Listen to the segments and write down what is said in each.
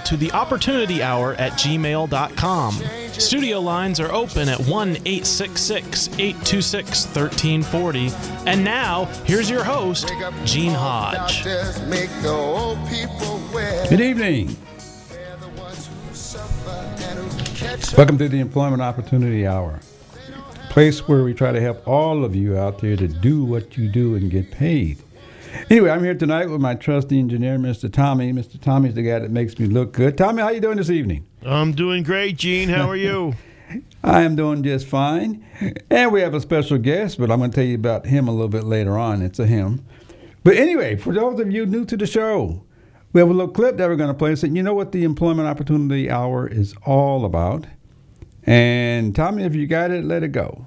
to the opportunity hour at gmail.com. Studio lines are open at 1 866 826 1340. And now, here's your host, Gene Hodge. Good evening. Welcome to the Employment Opportunity Hour, place where we try to help all of you out there to do what you do and get paid. Anyway, I'm here tonight with my trusty engineer, Mr. Tommy. Mr. Tommy's the guy that makes me look good. Tommy, how you doing this evening? I'm doing great, Gene. How are you? I am doing just fine. And we have a special guest, but I'm going to tell you about him a little bit later on. It's a him. But anyway, for those of you new to the show, we have a little clip that we're going to play. So you know what the Employment Opportunity Hour is all about. And Tommy, if you got it, let it go.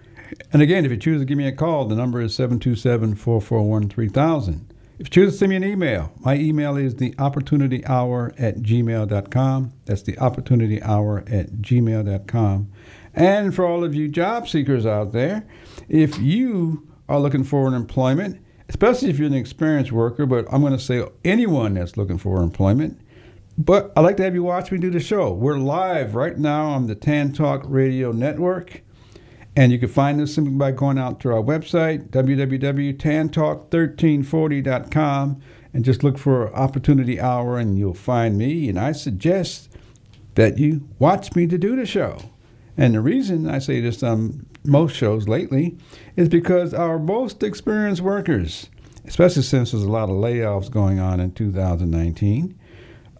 And again, if you choose to give me a call, the number is 727 441 3000. If you choose to send me an email, my email is the opportunity hour at gmail.com. That's the opportunity hour at gmail.com. And for all of you job seekers out there, if you are looking for an employment, especially if you're an experienced worker, but I'm going to say anyone that's looking for employment, but I'd like to have you watch me do the show. We're live right now on the Tan Talk Radio Network. And you can find this simply by going out to our website, www.tantalk1340.com, and just look for Opportunity Hour, and you'll find me. And I suggest that you watch me to do the show. And the reason I say this on most shows lately is because our most experienced workers especially since there's a lot of layoffs going on in 2019.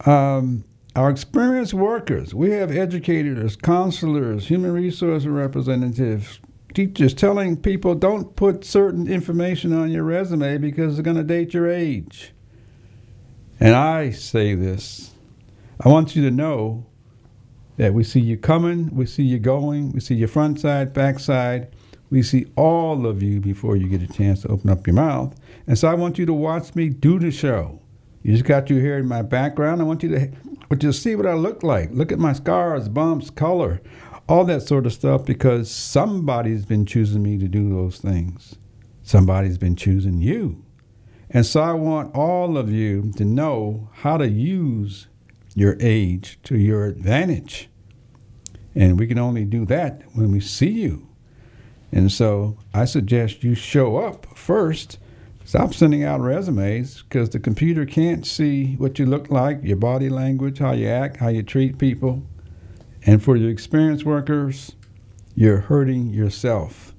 Um, our experienced workers, we have educators, counselors, human resource representatives, teachers telling people don't put certain information on your resume because it's going to date your age. And I say this I want you to know that we see you coming, we see you going, we see your front side, back side. We see all of you before you get a chance to open up your mouth. And so I want you to watch me do the show. You just got you here in my background. I want you to, want you to see what I look like. Look at my scars, bumps, color, all that sort of stuff because somebody's been choosing me to do those things. Somebody's been choosing you. And so I want all of you to know how to use your age to your advantage. And we can only do that when we see you. And so I suggest you show up first. Stop sending out resumes because the computer can't see what you look like, your body language, how you act, how you treat people. And for your experienced workers, you're hurting yourself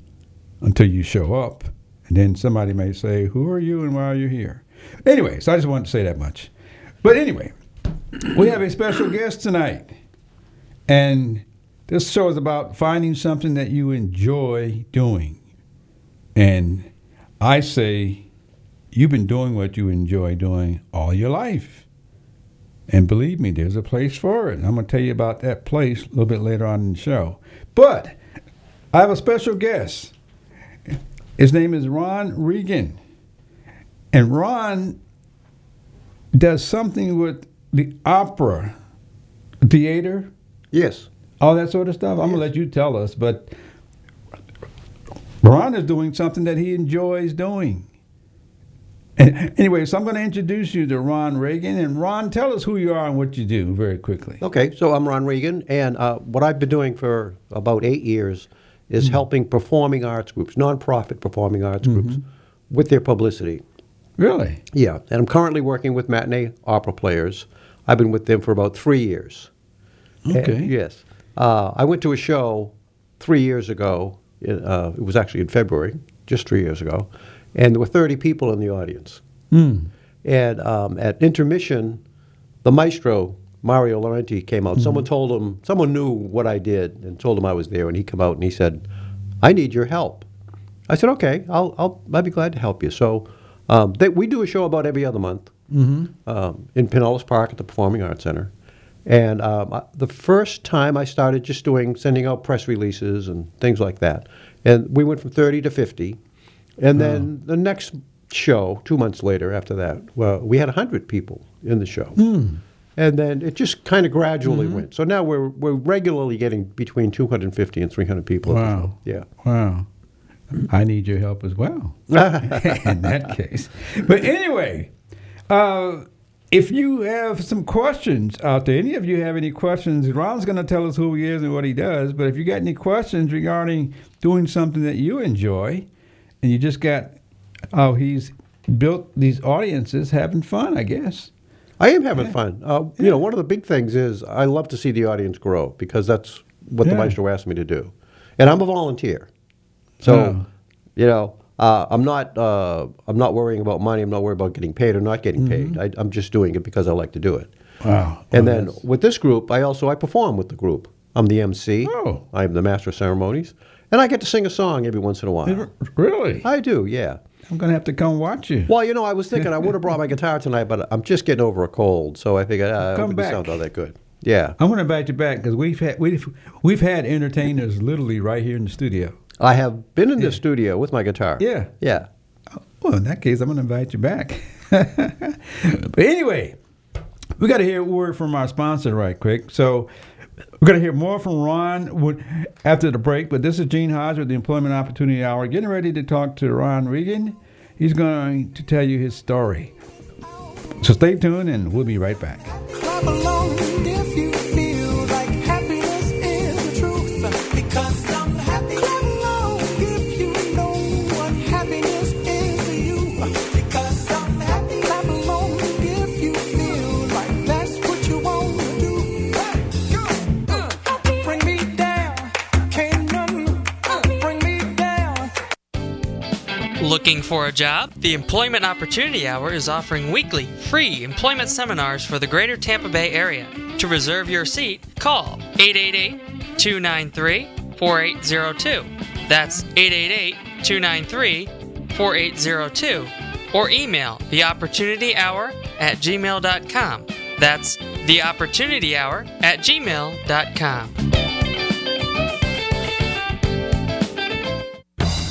until you show up. And then somebody may say, Who are you and why are you here? Anyway, so I just wanted to say that much. But anyway, we have a special guest tonight. And this show is about finding something that you enjoy doing. And I say, you've been doing what you enjoy doing all your life. And believe me, there's a place for it. And I'm going to tell you about that place a little bit later on in the show. But I have a special guest. His name is Ron Regan. And Ron does something with the opera theater. Yes. All that sort of stuff. I'm going to let you tell us. But Ron is doing something that he enjoys doing. Anyway, so I'm going to introduce you to Ron Reagan. And Ron, tell us who you are and what you do very quickly. Okay, so I'm Ron Reagan, and uh, what I've been doing for about eight years is Mm-hmm. helping performing arts groups, nonprofit performing arts Mm-hmm. groups, with their publicity. Really? Yeah, and I'm currently working with matinee opera players. I've been with them for about three years. Okay. And- yes. Uh, I went to a show three years ago. Uh, it was actually in February, just three years ago, and there were 30 people in the audience. Mm. And um, at intermission, the maestro Mario Laurenti came out. Someone told him, someone knew what I did, and told him I was there. And he came out and he said, "I need your help." I said, "Okay, I'll, I'll, I'd be glad to help you." So um, they, we do a show about every other month um, in Pinellas Park at the Performing Arts Center. And um, I- the first time I started just doing sending out press releases and things like that, and we went from 30 to 50. And then the next show, two months later after that, well, we had 100 people in the show. And then it just kind of gradually went. So now we're, we're regularly getting between 250 and 300 people. Wow. show. Yeah. Wow. I need your help as well in that case. But anyway, uh, if you have some questions out there, any of you have any questions, Ron's going to tell us who he is and what he does. But if you got any questions regarding doing something that you enjoy, and you just got how he's built these audiences having fun, I guess. I am having fun. Uh, You know, one of the big things is I love to see the audience grow because that's what the Yeah. maestro asked me to do, and I'm a volunteer. So, Oh. you know, uh, I'm not uh, I'm not worrying about money. I'm not worried about getting paid or not getting Mm-hmm. paid. I, I'm just doing it because I like to do it. Wow. And then that's- with this group, I also I perform with the group. I'm the MC. Oh. I'm the master of ceremonies, and I get to sing a song every once in a while. really, I do, yeah. I'm going to have to come watch you. Well, you know, I was thinking I would have brought my guitar tonight, but I'm just getting over a cold, so I figured uh, Come it back. sound all that good. Yeah, I'm going to invite you back because we've had we've we've had entertainers literally right here in the studio. I have been in the studio with my guitar. Yeah. yeah. Well, in that case, I'm going to invite you back. but anyway, we got to hear a word from our sponsor right quick. So we're going to hear more from Ron after the break. But this is Gene Hodge with the Employment Opportunity Hour, getting ready to talk to Ron Regan. He's going to tell you his story. So stay tuned, and we'll be right back. Looking for a job? The Employment Opportunity Hour is offering weekly free employment seminars for the greater Tampa Bay area. To reserve your seat, call 888 293 4802. That's 888 293 4802. Or email theopportunityhour at gmail.com. That's theopportunityhour at gmail.com.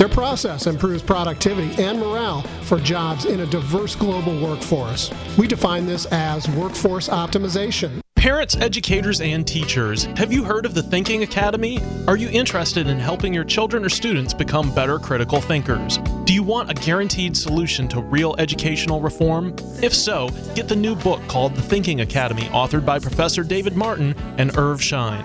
Their process improves productivity and morale for jobs in a diverse global workforce. We define this as workforce optimization. Parents, educators, and teachers, have you heard of the Thinking Academy? Are you interested in helping your children or students become better critical thinkers? Do you want a guaranteed solution to real educational reform? If so, get the new book called The Thinking Academy, authored by Professor David Martin and Irv Schein.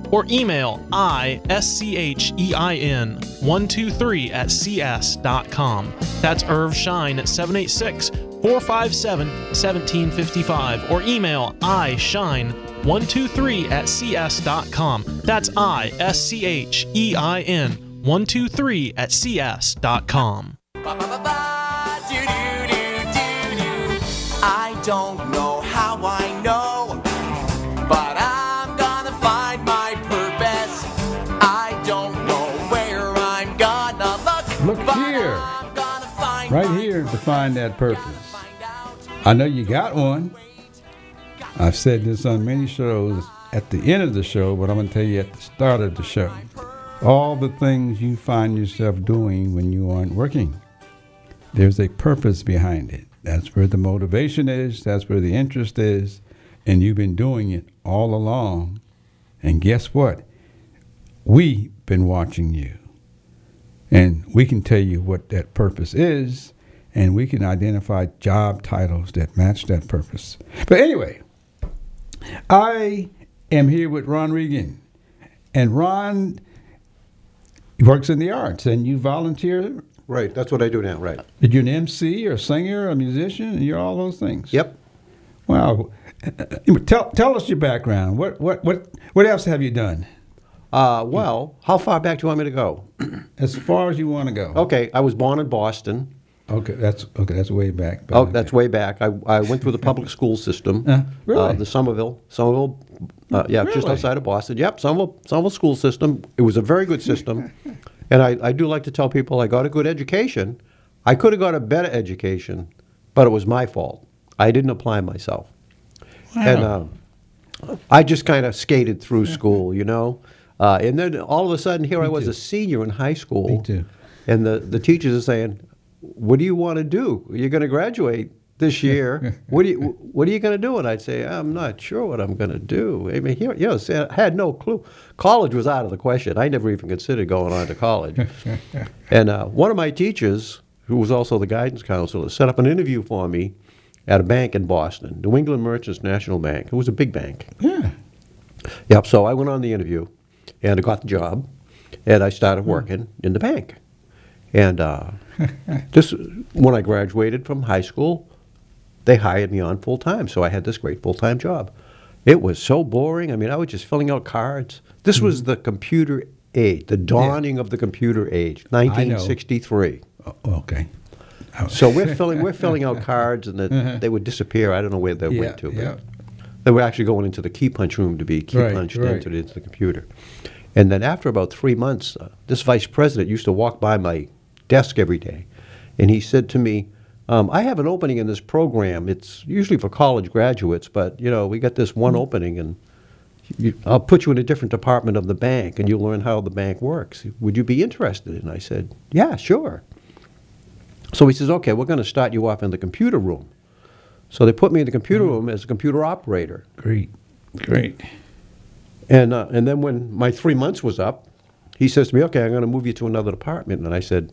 or email I-S-C-H-E-I-N 123 at cs.com. That's Irv Schein at 786 457 1755 or email I-Shine 123 at cs.com. That's I-S-C-H-E-I-N 123 at cs.com. I find that purpose. I know you got one. I've said this on many shows at the end of the show, but I'm going to tell you at the start of the show. All the things you find yourself doing when you aren't working, there's a purpose behind it. That's where the motivation is, that's where the interest is, and you've been doing it all along. And guess what? We've been watching you. And we can tell you what that purpose is, and we can identify job titles that match that purpose. But anyway, I am here with Ron Regan. And Ron works in the arts, and you volunteer. Right, that's what I do now, right. Did you an MC or a singer or a musician? And you're all those things. Yep. Wow. Tell, tell us your background. What, what, what, what else have you done? Uh, well, how far back do you want me to go? As far as you want to go. Okay, I was born in Boston. Okay, that's okay. That's way back. Oh, that's way back. I, I went through the public school system. Uh, really? the Somerville, Somerville, uh, yeah, just outside of Boston. Yep, Somerville, Somerville school system. It was a very good system, and I, I do like to tell people I got a good education. I could have got a better education, but it was my fault. I didn't apply myself, and uh, I just kind of skated through school, you know. Uh, and then all of a sudden, here I was, too. a senior in high school. Me too. And the, the teachers are saying, "What do you want to do? You're going to graduate this year. what do you What are you going to do?" And I'd say, "I'm not sure what I'm going to do." I mean, here, you know, I had no clue. College was out of the question. I never even considered going on to college. and uh, one of my teachers, who was also the guidance counselor, set up an interview for me at a bank in Boston, New England Merchants National Bank. It was a big bank. Yeah. Yep. So I went on the interview, and I got the job, and I started working in the bank. And uh, this, when I graduated from high school, they hired me on full time. So I had this great full time job. It was so boring. I mean, I was just filling out cards. This was the computer age, the dawning of the computer age, 1963. Oh, okay. So we're filling we're filling out cards, and the, they would disappear. I don't know where they Uh-huh. Yeah, went to. But yeah. They were actually going into the key punch room to be key Right, punched right. entered into the computer. And then after about three months, uh, this vice president used to walk by my desk every day, and he said to me, um, "I have an opening in this program. It's usually for college graduates, but you know we got this one Hmm. opening, and you, I'll put you in a different department of the bank and you'll learn how the bank works. Would you be interested? And I said, Yeah, sure. So he says, Okay, we're going to start you off in the computer room. So they put me in the computer room as a computer operator. Great. Great. And, uh, and then when my three months was up, he says to me, Okay, I'm going to move you to another department. And I said,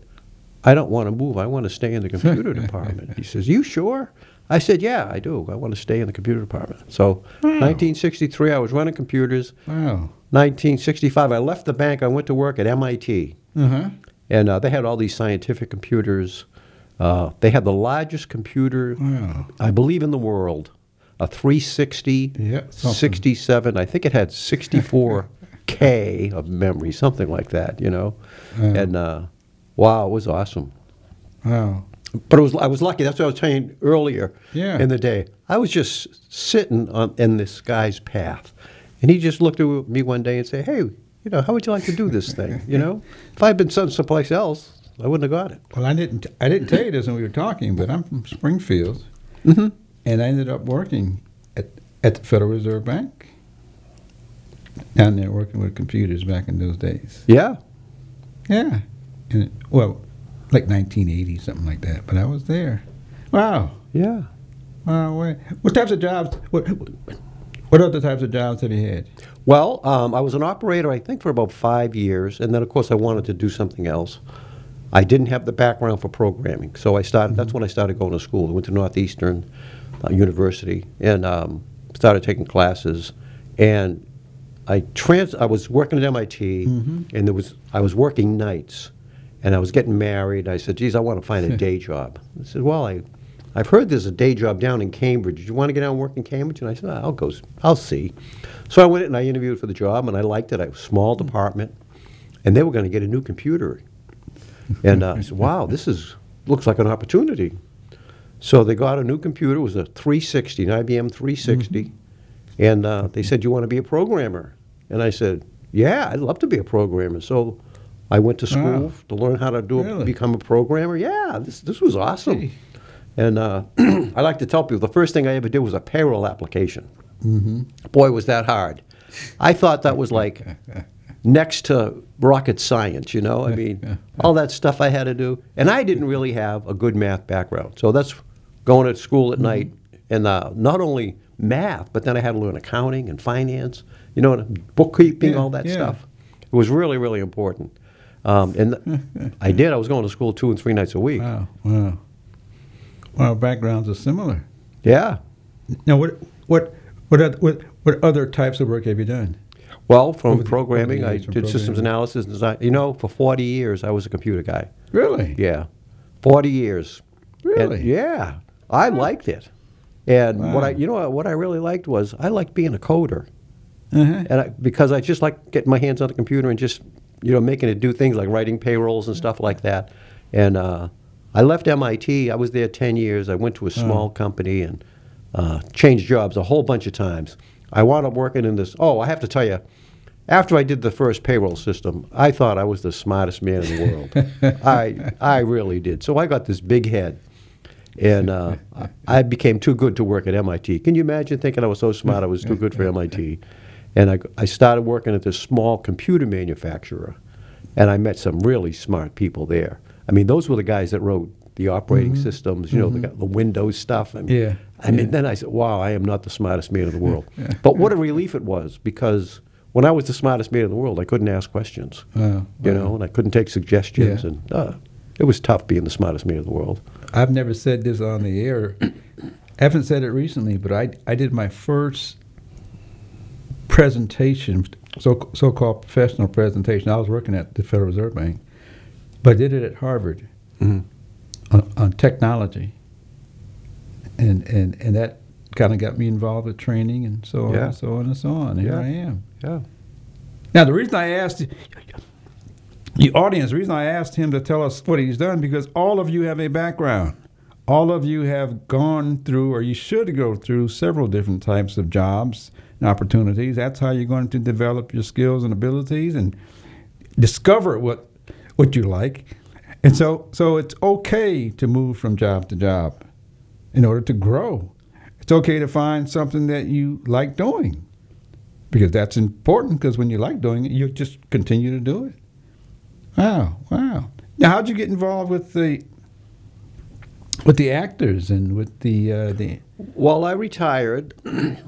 I don't want to move. I want to stay in the computer department. He says, You sure? I said, Yeah, I do. I want to stay in the computer department. So, 1963, I was running computers. Wow. 1965, I left the bank. I went to work at MIT. Uh huh. And uh, they had all these scientific computers. Uh, they had the largest computer, Wow. I believe, in the world. A 360, Yeah, something. 67. I think it had 64K of memory, something like that, you know. And uh, wow, it was awesome. Wow. But it was, I was lucky. That's what I was telling you earlier Yeah. in the day. I was just sitting on, in this guy's path. And he just looked at me one day and said, Hey, you know, how would you like to do this thing? You know, if I'd been sent someplace else, I wouldn't have got it. Well, I didn't. I didn't tell you this when we were talking, but I'm from Springfield, Mm-hmm. and I ended up working at at the Federal Reserve Bank down there, working with computers back in those days. Yeah. Yeah, it- well, like 1980, something like that. But I was there. Wow. Yeah. Wow. What, what types of jobs? What, what other types of jobs have you had? Well, um, I was an operator, I think, for about five years, and then, of course, I wanted to do something else. I didn't have the background for programming, so I started. That's when I started going to school. I went to Northeastern uh, University and um, started taking classes. And I trans. I was working at MIT, and there was I was working nights, and I was getting married. I said, "Geez, I want to find a day job." I said, "Well, I." I've heard there's a day job down in Cambridge. Do you want to get down and work in Cambridge? And I said, "Ah, I'll go. I'll see. So I went and I interviewed for the job, and I liked it. I was a small department, and they were going to get a new computer. And uh, I said, "Wow, this is looks like an opportunity." So they got a new computer. It was a 360, an IBM 360, and uh, they said, "You want to be a programmer?" And I said, "Yeah, I'd love to be a programmer." So I went to school Wow. to learn how to do Really? become a programmer. Yeah, this this was awesome. Gee. And uh, I like to tell people the first thing I ever did was a payroll application. Mm-hmm. Boy, was that hard. I thought that was like next to rocket science, you know? I mean, all that stuff I had to do. And I didn't really have a good math background. So that's going to school Mm-hmm. at night. And uh, not only math, but then I had to learn accounting and finance, you know, and bookkeeping, Yeah, all that yeah. stuff. It was really, really important. Um, and I did. I was going to school two and three nights a week. Wow. Wow. Well, our backgrounds are similar. Yeah. Now, what what what other, what, what other types of work have you done? Well, from programming, I did systems analysis and design. You know, for 40 years, I was a computer guy. Really? Yeah. 40 years. And- Really? yeah. I liked it. And what I, you know, what, what I really liked was I liked being a coder. Uh-huh. And I, because I just like getting my hands on the computer and just, you know, making it do things like writing payrolls and stuff like that. And uh, I left MIT. I was there 10 years. I went to a small company and uh, changed jobs a whole bunch of times. I wound up working in this. Oh, I have to tell you, after I did the first payroll system, I thought I was the smartest man in the world. I, I really did. So I got this big head. And uh, I became too good to work at MIT. Can you imagine thinking I was so smart I was too good for MIT? And I, I started working at this small computer manufacturer, and I met some really smart people there. I mean, those were the guys that wrote the operating systems, you know, the, the Windows stuff. And Yeah, I mean, yeah. then I said, wow, I am not the smartest man in the world. yeah. But what a relief it was because when I was the smartest man in the world, I couldn't ask questions, Wow, you wow. know, and I couldn't take suggestions. Yeah. And uh, it was tough being the smartest man in the world. I've never said this on the air. I haven't said it recently, but I I did my first presentation, so so-called professional presentation. I was working at the Federal Reserve Bank, but I did it at Harvard Mhm. on, on technology, and and and that kind of got me involved with training and so on Yeah. and so on and so on. Here Yeah. I am. Yeah. Now, the reason I asked the audience, the reason I asked him to tell us what he's done, because all of you have a background. All of you have gone through, or you should go through, several different types of jobs opportunities. That's how you're going to develop your skills and abilities and discover what what you like. And so, so it's okay to move from job to job in order to grow. It's okay to find something that you like doing. because that's important. Because when you like doing it, you just continue to do it. Wow, wow. Now, how'd you get involved with the with the actors and with the uh, the? Well, I retired,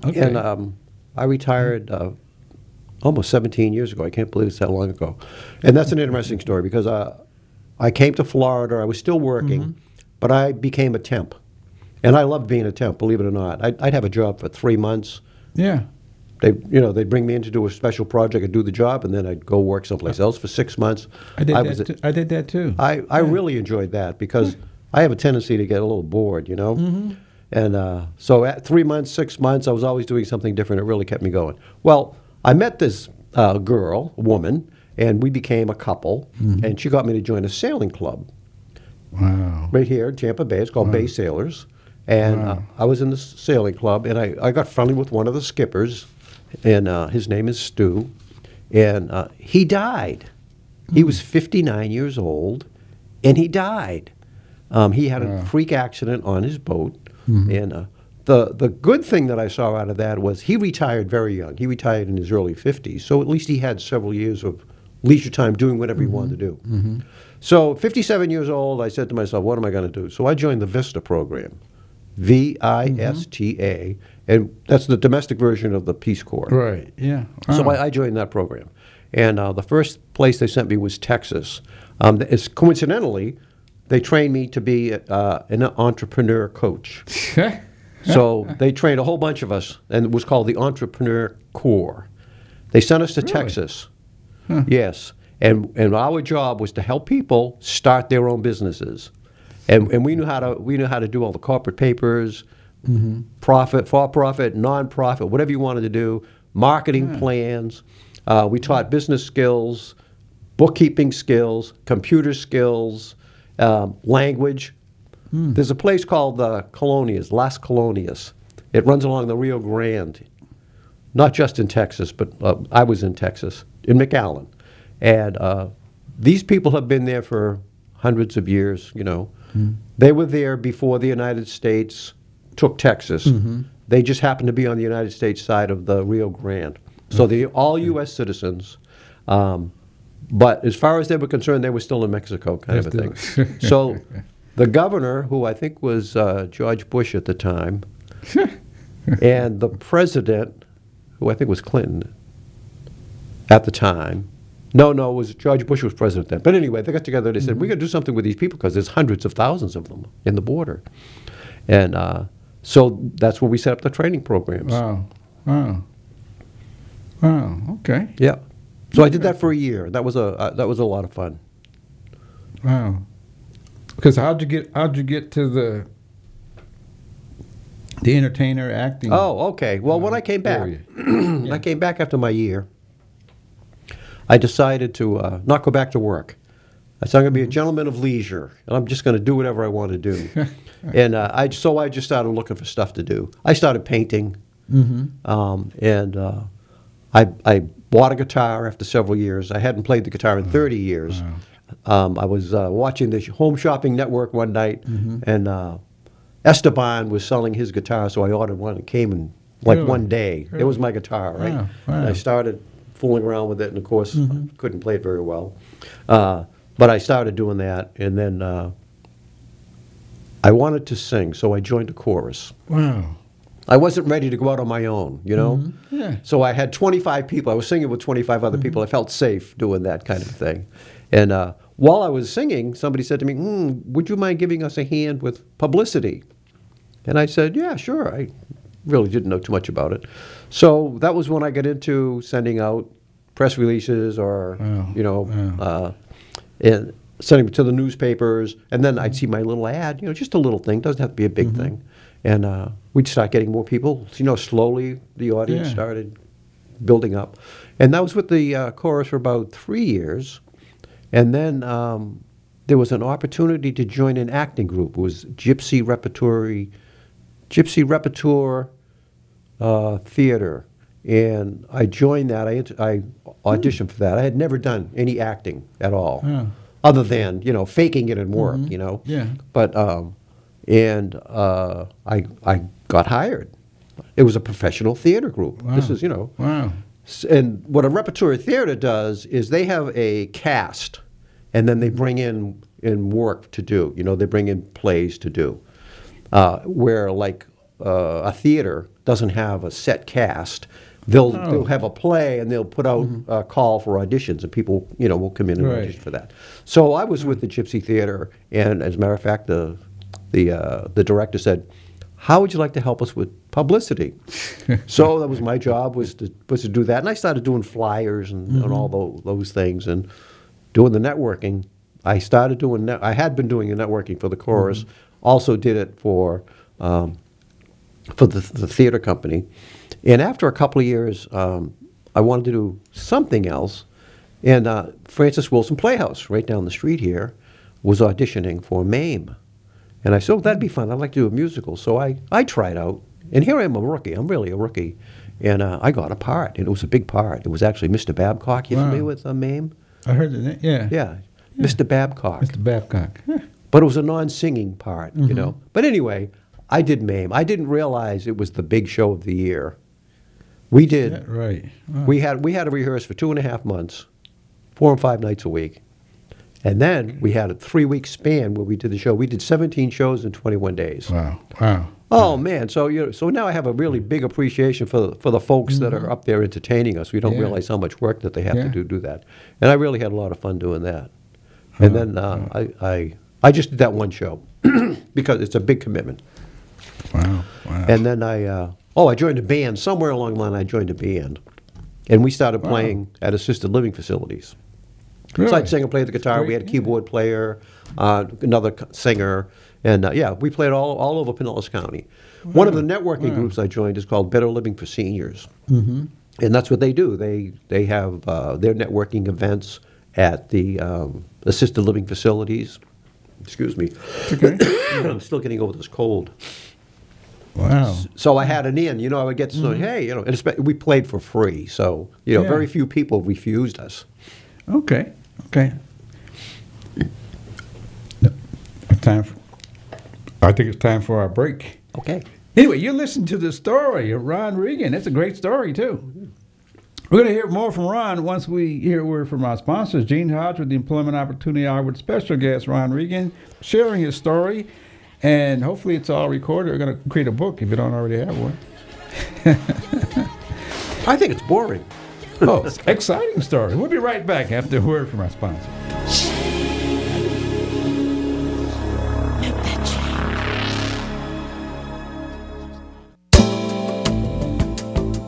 Okay. and um, I retired uh, almost 17 years ago. I can't believe it's that long ago. And that's an interesting story because uh, I came to Florida. I was still working, Mm-hmm. but I became a temp, and I loved being a temp. Believe it or not, I'd, I'd have a job for three months. Yeah. They, you know, they'd bring me in to do a special project. I'd do the job, and then I'd go work someplace else for six months. I did was that. Too. I did that too. I, I really enjoyed that because I have a tendency to get a little bored, you know? Mm-hmm. And uh, so at three months, six months, I was always doing something different. It really kept me going. Well, I met this uh, girl, a woman, and we became a couple, Mm-hmm. and she got me to join a sailing club wow. right here in Tampa Bay. It's called Bay Sailors. And uh, I was in the sailing club, and I, I got friendly with one of the skippers, and uh, his name is Stu. And uh, he died. He was 59 years old, and he died. Um, he had a freak accident on his boat, and uh, the the good thing that I saw out of that was he retired very young. He retired in his early 50s, so at least he had several years of leisure time doing whatever he wanted to do. So, 57 years old, I said to myself, "What am I going to do?" So I joined the Vista program, V I S T A, and that's the domestic version of the Peace Corps. Right. Yeah. So I, I joined that program, and uh, the first place they sent me was Texas. Um, it's coincidentally, they trained me to be uh, an entrepreneur coach. so they trained a whole bunch of us, and it was called the Entrepreneur Corps. They sent us to Texas. Yes, and and our job was to help people start their own businesses, and and we knew how to we knew how to do all the corporate papers, profit, for profit, non-profit, whatever you wanted to do, marketing plans. Uh, we taught business skills, bookkeeping skills, computer skills, um, language. There's a place called the Colonias, Las Colonias. It runs along the Rio Grande, not just in Texas, but uh, I was in Texas, in McAllen. And uh, these people have been there for hundreds of years, you know. They were there before the United States took Texas. They just happened to be on the United States side of the Rio Grande. So they're all U.S. citizens. Um, but as far as they were concerned, they were still in Mexico, kind of a thing. so the governor, who I think was uh, George Bush at the time, and the president, who I think was Clinton at the time. No, no, it was George Bush was president then. But anyway, they got together. And they said we got to do something with these people because there's hundreds of thousands of them in the border, and uh, so that's where we set up the training programs. Wow. Wow. Wow. Okay. Yeah. So I did that for a year. That was a uh, that was a lot of fun. Wow. Because how'd you get how'd you get to the the entertainer acting? Oh, okay. Well, when I came back, area? I came back after my year. I decided to uh, not go back to work. I said I'm going to be a gentleman of leisure, and I'm just going to do whatever I want to do. and uh, I so I just started looking for stuff to do. I started painting, um, and uh, I I bought a guitar after several years. I hadn't played the guitar in 30 years. Um, I was uh, watching the Home Shopping Network one night, and uh, Esteban was selling his guitar, so I ordered one. It came in like Really? one day. It was my guitar, right? Wow, And I started fooling around with it, and of course, I couldn't play it very well. Uh, but I started doing that, and then uh, I wanted to sing, so I joined a chorus. Wow. I wasn't ready to go out on my own, you know? Mm-hmm. Yeah. So I had 25 people. I was singing with 25 other people. I felt safe doing that kind of thing. And uh, while I was singing, somebody said to me, hmm, Would you mind giving us a hand with publicity? And I said, Yeah, sure. I really didn't know too much about it. So that was when I got into sending out press releases or, Wow. you know, Wow. uh, and sending it to the newspapers. And then I'd see my little ad, you know, just a little thing. Doesn't have to be a big Mm-hmm. thing. And uh, we'd start getting more people. You know, slowly the audience Yeah. started building up. And that was with the uh, chorus for about three years. And then um, there was an opportunity to join an acting group. It was Gypsy Repertory, Gypsy Repertoire uh, Theater. And I joined that. I, I auditioned for that. I had never done any acting at all, Oh. other than, you know, faking it in work, you know. Yeah. But, um, and uh, I, I got hired. It was a professional theater group. This is, you know, Wow. And what a repertory theater does is they have a cast, and then they bring in in work to do. You know, they bring in plays to do. Uh, where like uh, a theater doesn't have a set cast, they'll they'll have a play and they'll put out a call for auditions, and people you know will come in and Right. audition for that. So I was with the Gypsy Theater, and as a matter of fact, the the uh, the director said, "How would you like to help us with publicity?" so that was my job was to was to do that, and I started doing flyers and, and all those, those things, and doing the networking. I started doing. Net, I had been doing the networking for the chorus. Also did it for um, for the, the theater company. And after a couple of years, um, I wanted to do something else. And uh, Francis Wilson Playhouse, right down the street here, was auditioning for MAME. And I said, oh, that'd be fun. I'd like to do a musical. So I, I tried out. And here I am, a rookie. I'm really a rookie. And uh, I got a part. And it was a big part. It was actually Mr. Babcock. You Wow. familiar with uh, MAME? I heard the name. Yeah. Yeah. Mr. Babcock. Mr. Babcock. Huh. But it was a non-singing part, you know. But anyway, I did MAME. I didn't realize it was the big show of the year. We did. Yeah, right. Wow. We had we had to rehearse for two and a half months, four and five nights a week, and then we had a three-week span where we did the show. We did 17 shows in 21 days. Wow. Wow. Oh man! So you know, so now I have a really big appreciation for for the folks that are up there entertaining us. We don't Mm-hmm. Yeah. realize how much work that they have Yeah. to do do that, and I really had a lot of fun doing that. And then uh, I, I I just did that one show because it's a big commitment. Wow. Wow. And then I uh, oh I joined a band somewhere along the line. I joined a band, and we started playing at assisted living facilities. Really? I'd sing and play the guitar. we had a keyboard player, uh, another singer, and uh, yeah, we played all, all over Pinellas County. One of the networking groups I joined is called Better Living for Seniors, mm-hmm. and that's what they do. They they have uh, their networking events at the um, assisted living facilities. Excuse me, Okay. I'm still getting over this cold. wow. So I had an in, you know, I would get so hey, you know, and we played for free, so you know, Yeah. very few people refused us. Okay. Okay. Time. For, I think it's time for our break. Okay. Anyway, you listen to the story of Ron Regan. That's a great story too. We're going to hear more from Ron once we hear a word from our sponsors. Gene Hodge with the Employment Opportunity Hour with special guest Ron Regan sharing his story, and hopefully it's all recorded. We're going to create a book if you don't already have one. I think it's boring. Oh, exciting story. We'll be right back after a word from our sponsor.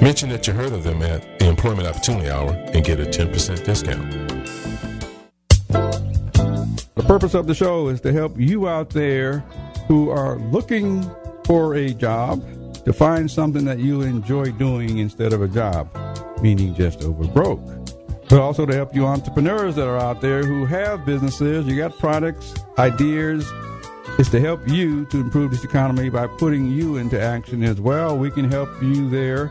Mention that you heard of them at the Employment Opportunity Hour and get a 10% discount. The purpose of the show is to help you out there who are looking for a job to find something that you enjoy doing instead of a job, meaning just over broke. But also to help you entrepreneurs that are out there who have businesses, you got products, ideas. It's to help you to improve this economy by putting you into action as well. We can help you there.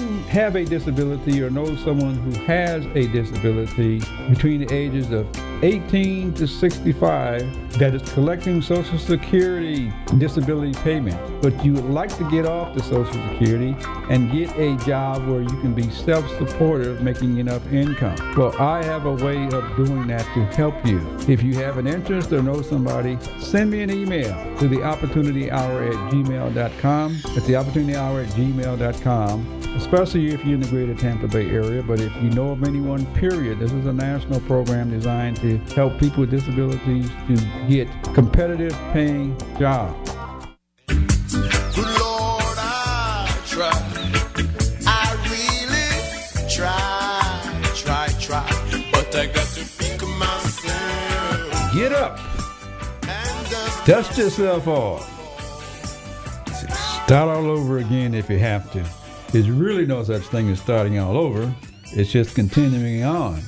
have a disability or know someone who has a disability between the ages of 18 to 65 that is collecting Social Security disability payment, but you would like to get off the Social Security and get a job where you can be self supportive, making enough income. Well, I have a way of doing that to help you. If you have an interest or know somebody, send me an email to the opportunity hour at gmail.com. It's the opportunity hour at gmail.com especially if you're in the greater Tampa Bay area. But if you know of anyone, period, this is a national program designed to help people with disabilities to get competitive paying jobs. Good Lord, I try. I really try, try, try. But I got to think of myself Get up, dust yourself off. Start all over again if you have to. There's really no such thing as starting all over. It's just continuing on.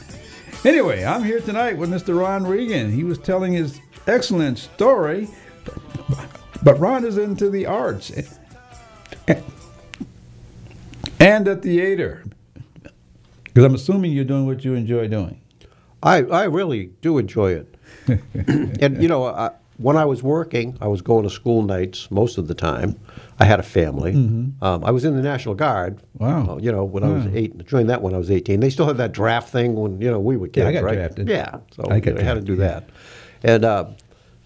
Anyway, I'm here tonight with Mr. Ron Regan. He was telling his excellent story, but Ron is into the arts and the theater. Because I'm assuming you're doing what you enjoy doing. I, I really do enjoy it. and, you know, I, when I was working, I was going to school nights most of the time. I had a family. Um, I was in the National Guard. Mm-hmm. Wow. uh, you know, when I was eight, joined that when I was 18. They still had that draft thing when, you know, we were kids, Yeah, I got right? drafted. Yeah. So I got had to do that. And, uh,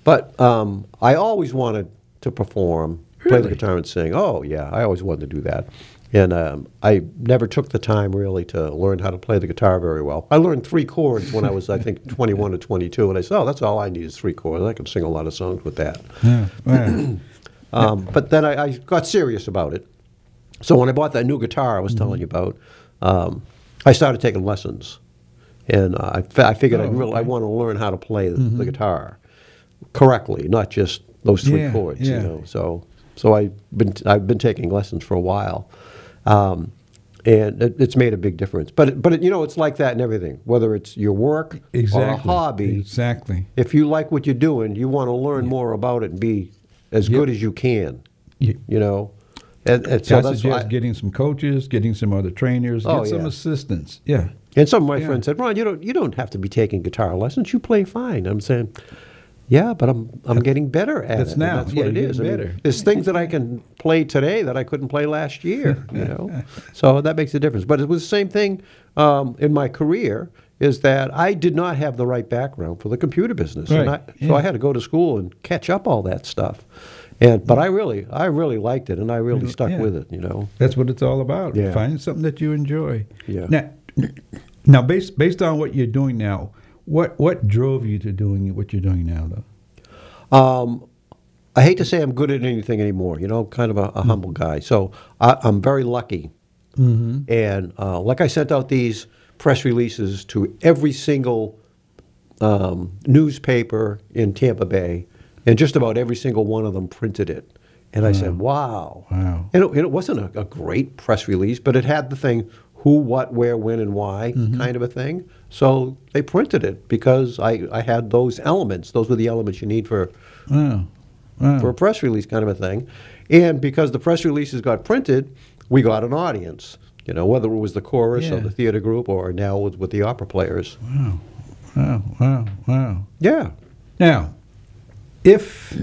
but um, I always wanted to perform, play the guitar and sing. Oh, yeah. I always wanted to do that. And um, I never took the time really to learn how to play the guitar very well. I learned three chords when I was, I think, 21 or 22, and I said, "Oh, that's all I need is three chords. I can sing a lot of songs with that." Yeah. wow. Um, but then I, I got serious about it. So when I bought that new guitar I was telling you about, um, I started taking lessons, and uh, I, fi- I figured Oh, really, I want to learn how to play the, the guitar correctly, not just those three Yeah, chords. yeah. You know, so so I've been I've been taking lessons for a while. Um, and it, it's made a big difference, but it, but it, you know it's like that in everything. Whether it's your work Exactly. or a hobby, Exactly. if you like what you're doing, you want to learn more about it and be as Yep. good as you can. Yeah. You know, and, and so I that's suggest why. getting some coaches, getting some other trainers, Oh, get some yeah. assistants. Yeah. And some of my Yeah. friends said, "Ron, you don't you don't have to be taking guitar lessons. You play fine." I'm saying, "Yeah, but I'm I'm getting better at That's it. now. That's Yeah, what it is. you're is. getting I mean, there's things that I can play today that I couldn't play last year. You know, so that makes a difference. But it was the same thing um, in my career. Is that I did not have the right background for the computer business, and I, Right, so. I had to go to school and catch up all that stuff. And but I really I really liked it, and I really stuck Yeah. with it. You know. That's what it's all about. Yeah. Finding something that you enjoy. Yeah. Now, now based based on what you're doing now, what what drove you to doing what you're doing now, though? Um, I hate to say I'm good at anything anymore. You know, I'm kind of a, a humble guy. So I, I'm very lucky. Mm-hmm. And uh, like I sent out these press releases to every single um, newspaper in Tampa Bay, and just about every single one of them printed it. And I said, wow. Wow. And it, it wasn't a, a great press release, but it had the thing who, what, where, when, and why mm-hmm. kind of a thing. So they printed it because I, I had those elements. Those were the elements you need for Wow. Wow. for a press release kind of a thing. And because the press releases got printed, we got an audience. You know, whether it was the chorus or the theater group or now with, with the opera players. wow. Wow. Wow. Yeah. Now, if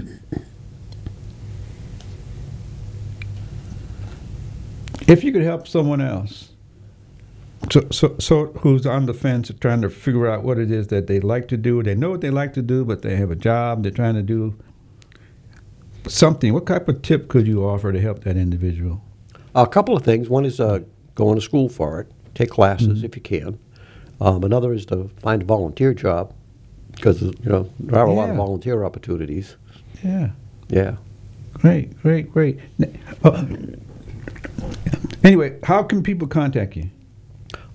if you could help someone else, so so so who's on the fence trying to figure out what it is that they like to do, they know what they like to do, but they have a job, they're trying to do something. What type of tip could you offer to help that individual? A couple of things. One is uh, going to school for it, take classes Mm-hmm. if you can. Um, another is to find a volunteer job because you know there are a lot of volunteer opportunities. Yeah. Yeah. Great, great, great. Uh, anyway, how can people contact you?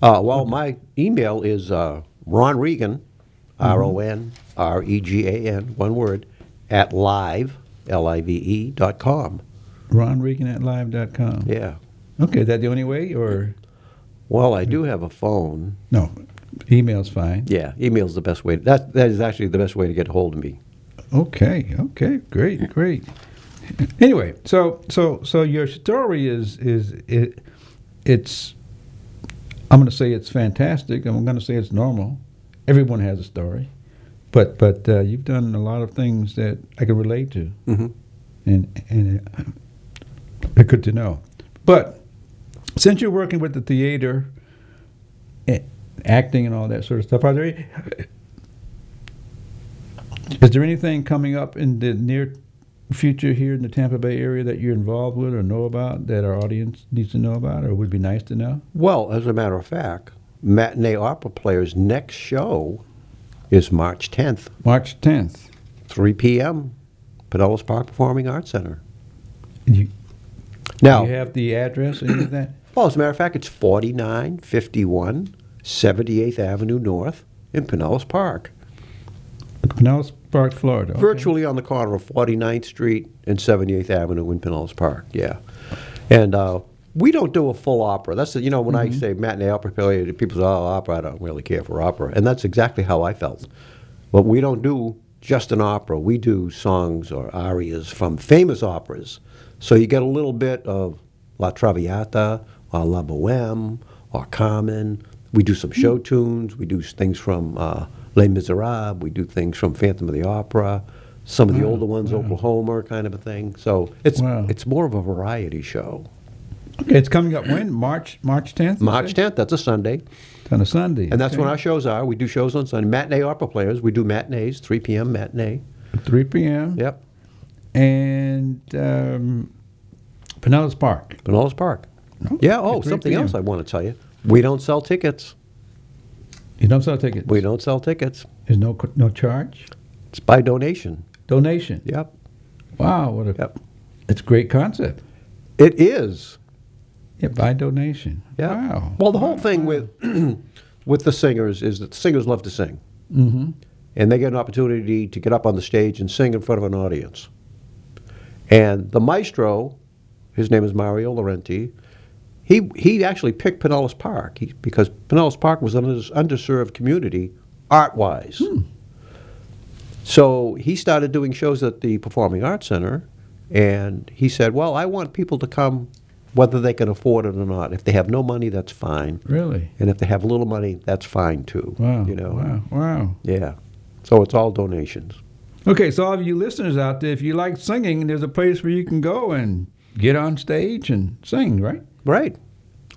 Uh, well, my email is uh, Ron Regan, R O N R E G A N, one word, at live, L I V E, dot com. Ron Regan at live.com. Yeah. Okay, is that the only way, or Well, I do have a phone. no? Email's fine. Yeah, email's the best way. That that is actually the best way to get a hold of me. Okay, okay, great, great. Anyway, so so so your story is is it it's I'm going to say it's fantastic. I'm going to say it's normal. Everyone has a story, but but uh, you've done a lot of things that I can relate to, Mhm. and and uh, it's good to know. But since you're working with the theater, eh, acting and all that sort of stuff, are there? Is there anything coming up in the near future here in the Tampa Bay area that you're involved with or know about that our audience needs to know about or would be nice to know? Well, as a matter of fact, Matinee Opera Players' next show is March 10th, March 10th. 3 p.m., Pinellas Park Performing Arts Center. You, Now, you have the address and that? well, as a matter of fact, it's 4951 78th Avenue North in Pinellas Park. Pinellas Park, Florida. okay. virtually on the corner of 49th Street and 78th Avenue in Pinellas Park. Yeah, and uh, we don't do a full opera. That's the, you know when I say matinee opera, people say, "Oh, opera." I don't really care for opera, and that's exactly how I felt. But we don't do just an opera. We do songs or arias from famous operas. So you get a little bit of La Traviata or La Boheme or Carmen. We do some show tunes. We do things from uh, Les Miserables. We do things from Phantom of the Opera. Some of the older ones, Oklahoma, kind of a thing. So it's Wow. it's more of a variety show. Okay, it's coming up when? March March 10th? March 10th, that's a Sunday. It's on a Sunday. And that's when our shows are. We do shows on Sunday. Matinee opera players. We do matinees, 3 p.m. matinee. 3 p.m. Yep. And um, Pinellas Park. Pinellas Park. No? Yeah, oh, something else I want to tell you. We don't sell tickets. You don't sell tickets. We don't sell tickets. There's no no charge. It's by donation. Donation. Yep. Wow, what a Yep. it's a great concept. It is. Yeah, by donation. Yeah. Wow. Well, the whole thing with with the singers is that the singers love to sing, Mm-hmm. and they get an opportunity to get up on the stage and sing in front of an audience. And the maestro, his name is Mario Laurenti. He he actually picked Pinellas Park he, because Pinellas Park was an underserved community art wise. Hmm. So he started doing shows at the Performing Arts Center, and he said, "Well, I want people to come, whether they can afford it or not. If they have no money, that's fine, Really? and if they have a little money, that's fine too. Wow. you know, Wow. Wow. yeah. So it's all donations. Okay, so all of you listeners out there, if you like singing, there's a place where you can go and get on stage and sing, right? Right.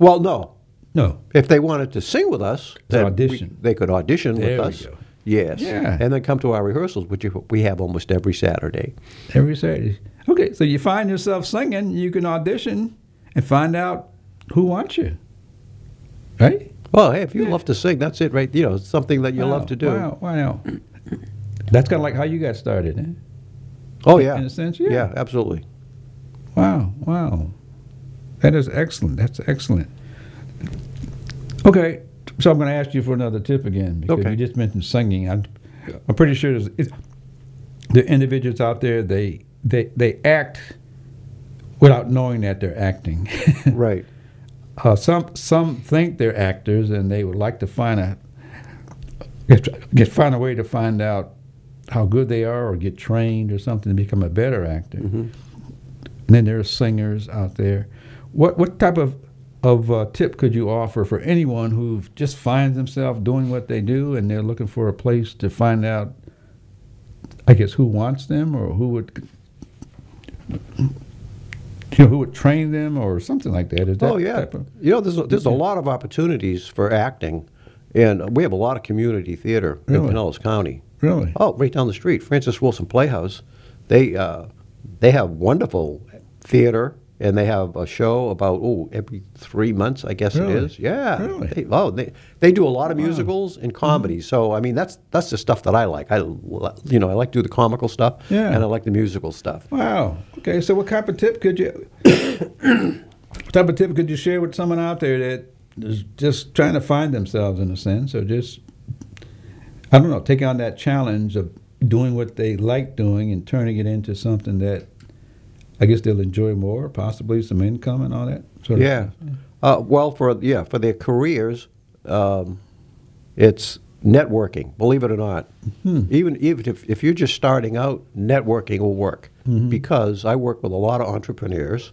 Well, no. No. If they wanted to sing with us, To then audition. we- they could audition There with us. go. Yes. Yeah. And then come to our rehearsals, which we have almost every Saturday. Every Saturday. Okay, so you find yourself singing, you can audition and find out who wants you. Right? Well, hey, if you love to sing, that's it, right? You know, it's something that you Wow, love to do. Wow, wow. That's kind of like how you got started, eh? Oh yeah. In a sense, yeah. Yeah, absolutely. Wow, wow. That is excellent. That's excellent. Okay, so I'm going to ask you for another tip again because Okay. you just mentioned singing. I'm, I'm pretty sure there's it's, the individuals out there they they they act without knowing that they're acting. Right. uh, some some think they're actors and they would like to find a get, get find a way to find out how good they are or get trained or something to become a better actor. And then there are singers out there. What what type of of uh, tip could you offer for anyone who just finds themselves doing what they do and they're looking for a place to find out, I guess, who wants them or who would, you know, who would train them or something like that? Is that oh yeah. of- you know, there's a, there's a lot of opportunities for acting, and we have a lot of community theater Really? in Pinellas County. really? Oh, right down the street, Francis Wilson Playhouse. They uh, they have wonderful theater, and they have a show about oh every three months, I guess Really? it is. Yeah. Really? They, oh, they they do a lot of musicals and mm-hmm. comedies. So I mean, that's that's the stuff that I like. I you know I like to do the comical stuff, Yeah. and I like the musical stuff. Wow. Okay, so what type of tip could you what type of tip could you share with someone out there that is just trying to find themselves in a sense or just I don't know, taking on that challenge of doing what they like doing and turning it into something that I guess they'll enjoy more, possibly some income and all that sort of Yeah. Uh, well, for yeah, for their careers, um, it's networking. Believe it or not, even even if, if you're just starting out, networking will work because I work with a lot of entrepreneurs.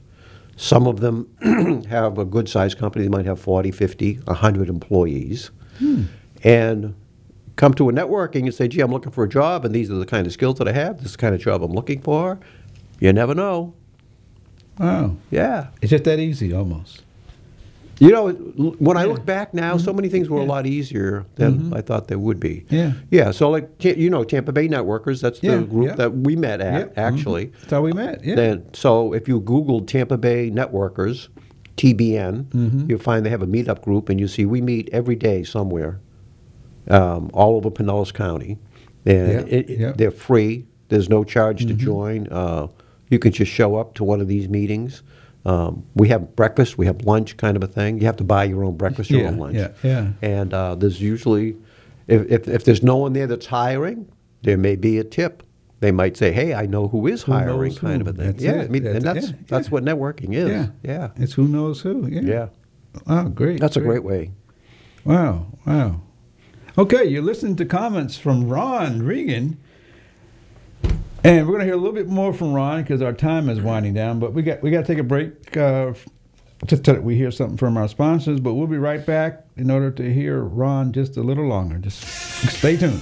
Some of them have a good sized company. They might have 40, 50, 100 employees. And come to a networking and say, "Gee, I'm looking for a job, and these are the kind of skills that I have. This is the kind of job I'm looking for." You never know. Wow. Yeah. It's just that easy almost. You know, when I look back now, so many things were a Mm-hmm. Lot easier than I thought they would be. Yeah. Yeah. So, like, you know, Tampa Bay Networkers, that's the Yeah, group yeah. that we met at, mhm. actually. That's how we met. Yeah. Then, so if you Googled Tampa Bay Networkers, TBN, Mm-hmm. you'll find they have a meetup group, and you see we meet every day somewhere, um, all over Pinellas County. And Yeah, it, it- yeah. Mm-hmm. they're free. There's no charge to join. Uh, you can just show up to one of these meetings. Um, we have breakfast, we have lunch, kind of a thing. You have to buy your own breakfast, your Yeah, own lunch. yeah, yeah. And uh, there's usually, if, if, if there's no one there that's hiring, there may be a tip. They might say, "Hey, I know who is Who hiring," kind who. of a thing. That's yeah, it. I mean, That's and that's Yeah, that's yeah. what networking is. Yeah. yeah, It's who knows who. Yeah. yeah. Oh, great. That's a great way. Wow. Wow. Okay, you're listening to comments from Ron Regan. And we're going to hear a little bit more from Ron because our time is winding down. But we got we got to take a break. Uh, just we hear something from our sponsors. But we'll be right back in order to hear Ron just a little longer. Just stay tuned.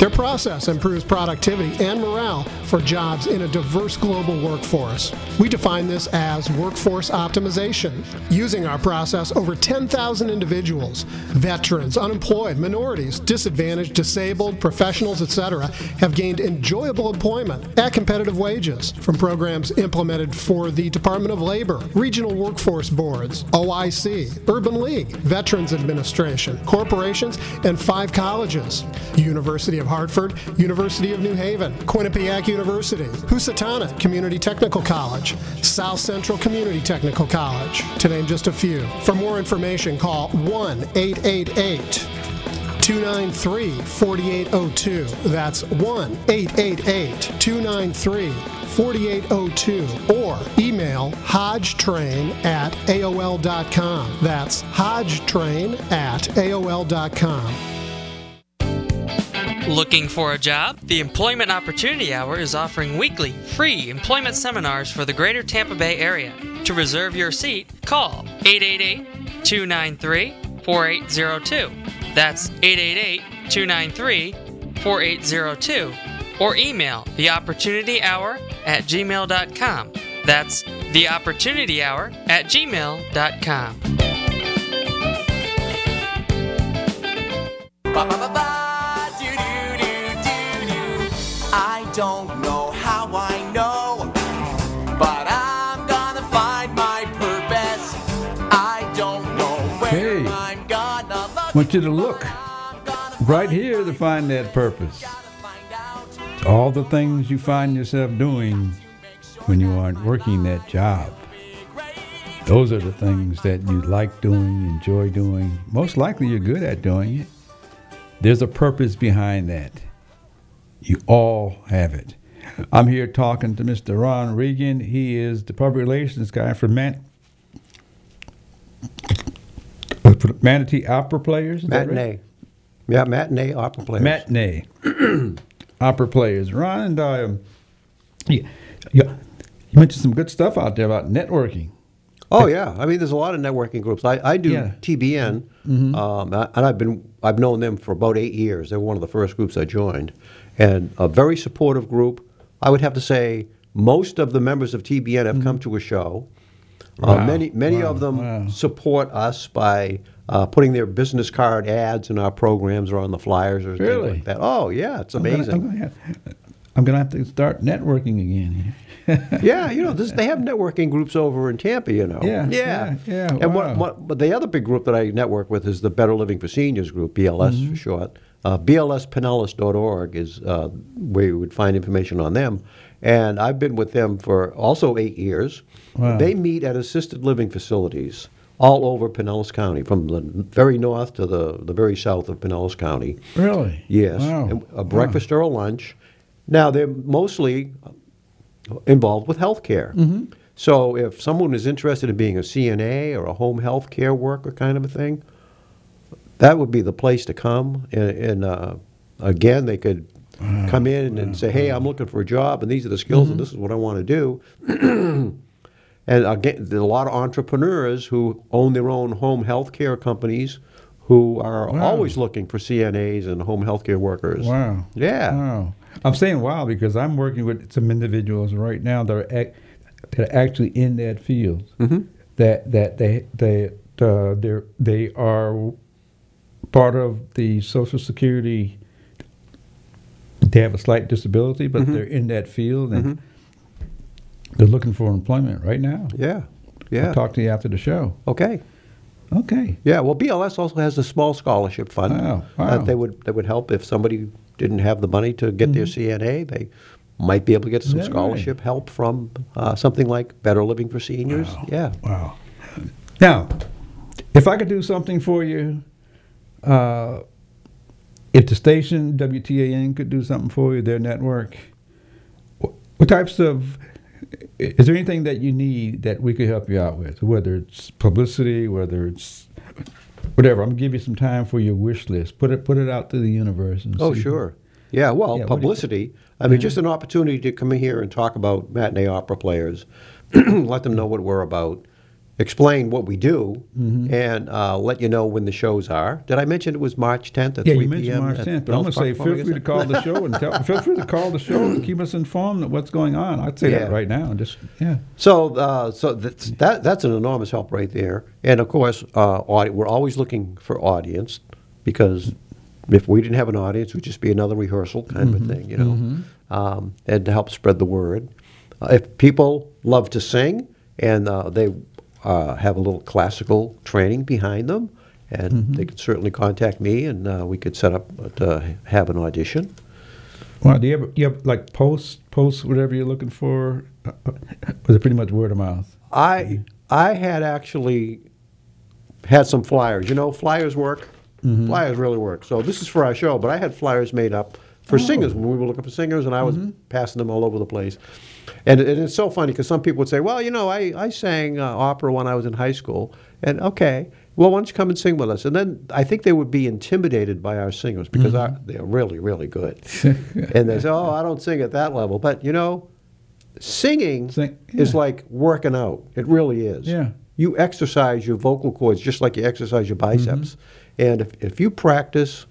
Their process improves productivity and morale for jobs in a diverse global workforce. We define this as workforce optimization. Using our process, over 10,000 individuals, veterans, unemployed, minorities, disadvantaged, disabled, professionals, etc., have gained enjoyable employment at competitive wages from programs implemented for the Department of Labor, regional workforce boards, OIC, Urban League, Veterans Administration, corporations, and five colleges University of Hartford, University of New Haven, Quinnipiac University, Housatonic Community Technical College, South Central Community Technical College, to name just a few. For more information, call 1 888 293 4802. That's 1 888 293 4802. Or email hodgetrain at AOL.com. That's hodgetrain at AOL.com. Looking for a job? The Employment Opportunity Hour is offering weekly free employment seminars for the greater Tampa Bay area. To reserve your seat, call 888 293 4802. That's 888 293 4802. Or email the Opportunity Hour at gmail.com. That's the Opportunity Hour at gmail.com. I gonna want you to look right here to find that purpose. It's all the things you find yourself doing when you aren't working that job. Those are the things that you like doing, enjoy doing. Most likely you're good at doing it. There's a purpose behind that. You all have it. I'm here talking to Mr. Ron Regan. He is the public relations guy for Man- Manatee Opera Players. that right? Matinee. Yeah, matinee opera players. matinee opera players. Ron and I, um, yeah, yeah, you mentioned some good stuff out there about networking. Oh yeah, I mean, there's a lot of networking groups. I, I do Yeah. TBN, um, and I've been I've known them for about eight years. They were one of the first groups I joined, and a very supportive group. I would have to say most of the members of TBN have come to a show. Uh, many many Wow. of them Wow. support us by uh, putting their business card ads in our programs or on the flyers or things Really? like that. Oh yeah, it's I'm gonna- amazing. I'm gonna, have, I'm gonna have to start networking again. yeah, you know, this, they have networking groups over in Tampa, you know. Yeah, yeah, yeah, yeah, And wow. what, what, but the other big group that I network with is the Better Living for Seniors group, BLS Mm-hmm. for short. Uh, BLSPinellas.org is uh, where you would find information on them. And I've been with them for also eight years. Wow. They meet at assisted living facilities all over Pinellas County, from the very north to the, the very south of Pinellas County. Really? Yes, Wow. and a Wow. breakfast or a lunch. Now they're mostly involved with healthcare. Mm-hmm. So if someone is interested in being a CNA or a home health care worker kind of a thing, that would be the place to come. And, and uh, again, they could come in and say, "Hey, I'm looking for a job, and these are the skills, Mm-hmm. and this is what I want to do." and again, a lot of entrepreneurs who own their own home health care companies. Who are Wow. always looking for CNAs and home health care workers. Wow. Yeah. Wow. I'm saying wow because I'm working with some individuals right now that are ac- that are actually in that field. Mhm. That that they they uh, they they are part of the Social Security. They have a slight disability, but Mhm. they're in that field and Mhm. They're looking for employment right now. Yeah. I'll Yeah. talk to you after the show. Okay. Okay. Yeah, well, BLS also has a small scholarship fund Wow, that they would that would help if somebody didn't have the money to get their CNA. They might be able to get some Mm-hmm. Scholarship help from uh, something like Better Living for Seniors. Wow. Yeah. Wow. Now, if I could do something for you, uh, if the station WTAN could do something for you, their network, what types of is there anything that you need that we could help you out with? Whether it's publicity, whether it's whatever. I'm gonna give you some time for your wish list. Put it put it out to the universe. And Oh, see- sure. Yeah, well, Yeah, what do you- publicity. I mean, just an opportunity to come in here and talk about matinee opera players, let them know what we're about, explain what we do, Mm-hmm. and uh, let you know when the shows are. Did I mention it was March 10th at Yeah, 3 you mentioned p.m. March 10th, but I'm going to say feel free to call the show and tell, feel free to call the show and keep us informed of what's going on. I'd say that right now. Just yeah. So, uh, so that's, that that's an enormous help right there. And of course, uh, audi- we're always looking for audience because if we didn't have an audience, it would just be another rehearsal kind of a thing, you know. Um, and to help spread the word, uh, if people love to sing and uh, they uh, have a little classical training behind them, and they could certainly contact me, and uh, we could set up uh, to have an audition. Well, do you have, you have like posts, posts, whatever you're looking for? Uh, uh, Was it pretty much word of mouth? I I had actually had some flyers. You know, flyers work. Flyers really work. So this is for our show, but I had flyers made up for singers when we were looking for singers, and I was passing them all over the place. And, it, it's so funny because some people would say, "Well, you know, I I sang uh, opera when I was in high school," and okay. Well, why don't you come and sing with us? And then I think they would be intimidated by our singers because our, they're really, really good. and they say, "Oh, I don't sing at that level." But you know, singing Sing- is like working out. It really is. Yeah. You exercise your vocal cords just like you exercise your biceps. Mm-hmm. And if, if you practice,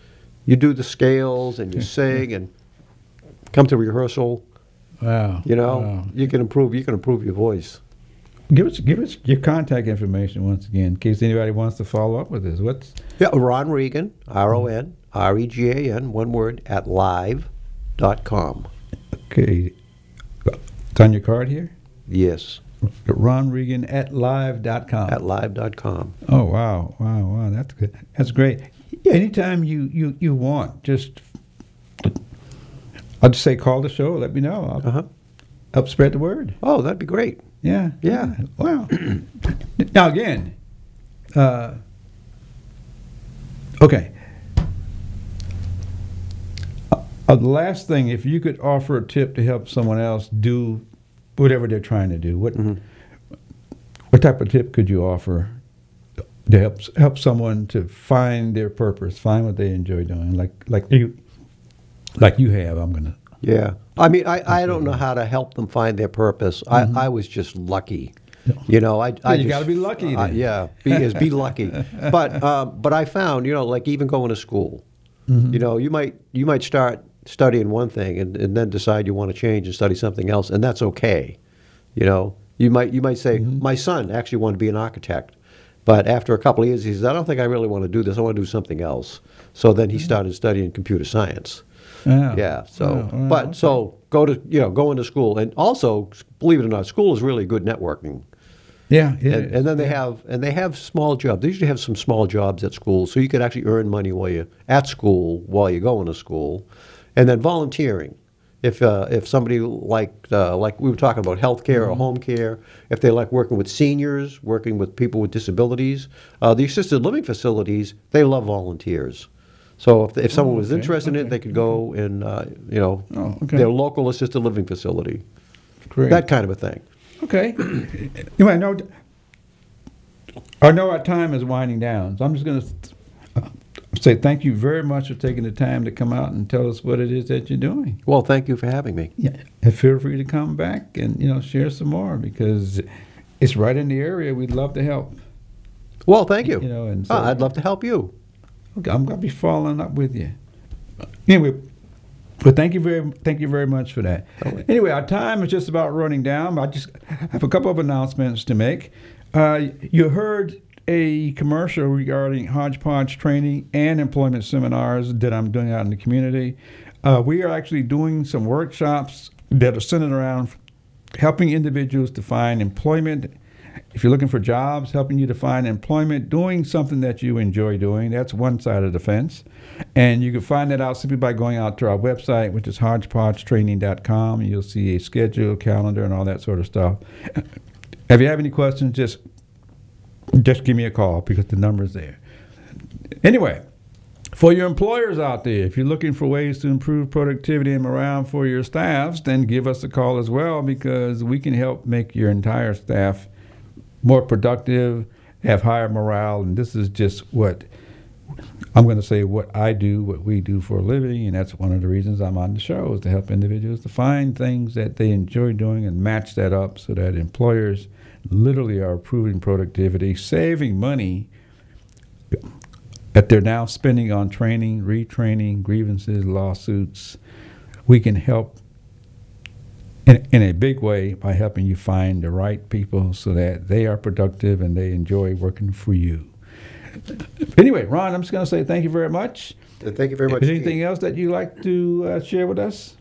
you do the scales and you sing and come to rehearsal, Wow. you know, Wow. you can improve you can improve your voice. Give us give us your contact information once again in case anybody wants to follow up with this. What's Yeah, Ron Regan, R O N R E G A N, one word, at live.com. okay? It's on your card here. Yes, Ron Regan at live.com. at live.com. Oh wow, wow, wow! That's good. That's great. Anytime you you you want, just I'll just say call the show. Let me know. I'll Uh-huh. help spread the word. Oh, that'd be great. Yeah, Yeah. Wow. now again, uh, okay. Uh, the last thing, if you could offer a tip to help someone else do whatever they're trying to do, what what type of tip could you offer to help help someone to find their purpose, find what they enjoy doing, like like you like you have? I'm gonna. Yeah. I mean, I, I don't know how to help them find their purpose. Mm-hmm. I, I was just lucky. You know, I, I you just- gotta be lucky uh, yeah, be, is be lucky. But um, but I found, you know, like even going to school, Mm-hmm. you know, you might you might start studying one thing and, and then decide you want to change and study something else, and that's okay. You know, you might you might say, Mm-hmm. my son actually wanted to be an architect, but after a couple of years, he says, I don't think I really want to do this. I want to do something else. So then he started studying computer science. Yeah. Yeah. So, well, but okay. so go to you know go into school, and also believe it or not, school is really good networking. Yeah, And, and then they have and they have small jobs. They usually have some small jobs at school, so you could actually earn money while you're at school while you're going to school, and then volunteering. If uh, if somebody like uh, like we were talking about healthcare or home care, if they like working with seniors, working with people with disabilities, uh, the assisted living facilities they love volunteers. So if, if someone was okay, interested in it, okay, they could go and uh, you know Oh, okay. their local assisted living facility, Great. that kind of a thing. Okay. anyway, I know, I know our time is winding down, so I'm just going to say thank you very much for taking the time to come out and tell us what it is that you're doing. Well, thank you for having me. Yeah. And feel free to come back and, you know, share some more because it's right in the area. We'd love to help. Well, thank you. You know, and so- Ah, I'd love to help you. Okay, I'm going to be following up with you. Anyway, but thank you very, thank you very much for that. Anyway, our time is just about running down. I just have a couple of announcements to make. Uh, you heard a commercial regarding hodgepodge training and employment seminars that I'm doing out in the community. Uh, we are actually doing some workshops that are centered around helping individuals to find employment. If you're looking for jobs, helping you to find employment, doing something that you enjoy doing, that's one side of the fence. And you can find that out simply by going out to our website, which is hodgepodgetraining.com. And you'll see a schedule, calendar, and all that sort of stuff. If you have any questions, just just give me a call because the number's there. Anyway, for your employers out there, if you're looking for ways to improve productivity and morale for your staffs, then give us a call as well because we can help make your entire staff more productive, have higher morale, and this is just what I'm going to say what I do, what we do for a living, and that's one of the reasons I'm on the show is to help individuals to find things that they enjoy doing and match that up so that employers literally are improving productivity, saving money that they're now spending on training, retraining, grievances, lawsuits. We can help in, in a big way by helping you find the right people so that they are productive and they enjoy working for you. Anyway, Ron, I'm just going to say thank you very much. Thank you very much. Is anything else that you'd like to uh, share with us?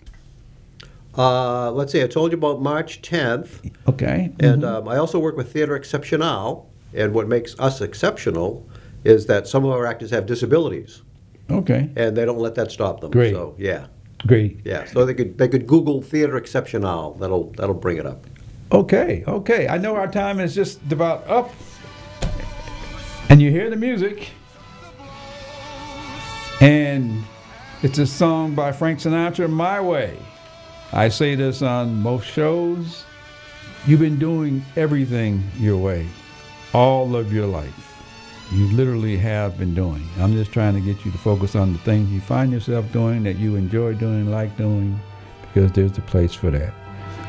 Uh, let's see, I told you about March 10th, Okay. and um, I also work with Theater Exceptional, and what makes us exceptional is that some of our actors have disabilities, Okay. and they don't let that stop them. Great. So, yeah, Great. yeah. So they could they could Google Theater Exceptional. That'll that'll bring it up. Okay. Okay. I know our time is just about up. And you hear the music. And it's a song by Frank Sinatra, My Way. I say this on most shows. You've been doing everything your way all of your life. You literally have been doing. I'm just trying to get you to focus on the things you find yourself doing that you enjoy doing, like doing, because there's a place for that.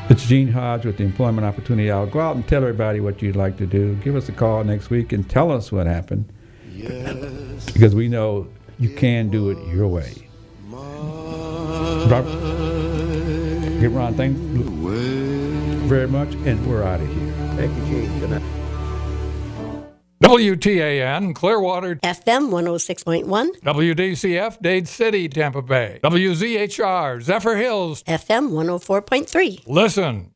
It's Gene Hodge with the Employment Opportunity Hour. Go out and tell everybody what you'd like to do. Give us a call next week and tell us what happened. Because we know you can do it your way. Robert, get Ron, thank you very much, and we're out of here. Thank you, Gene. Good night. WTAN, Clearwater, FM 106.1, WDCF, Dade City, Tampa Bay, WZHR, Zephyrhills. FM 104.3. Listen,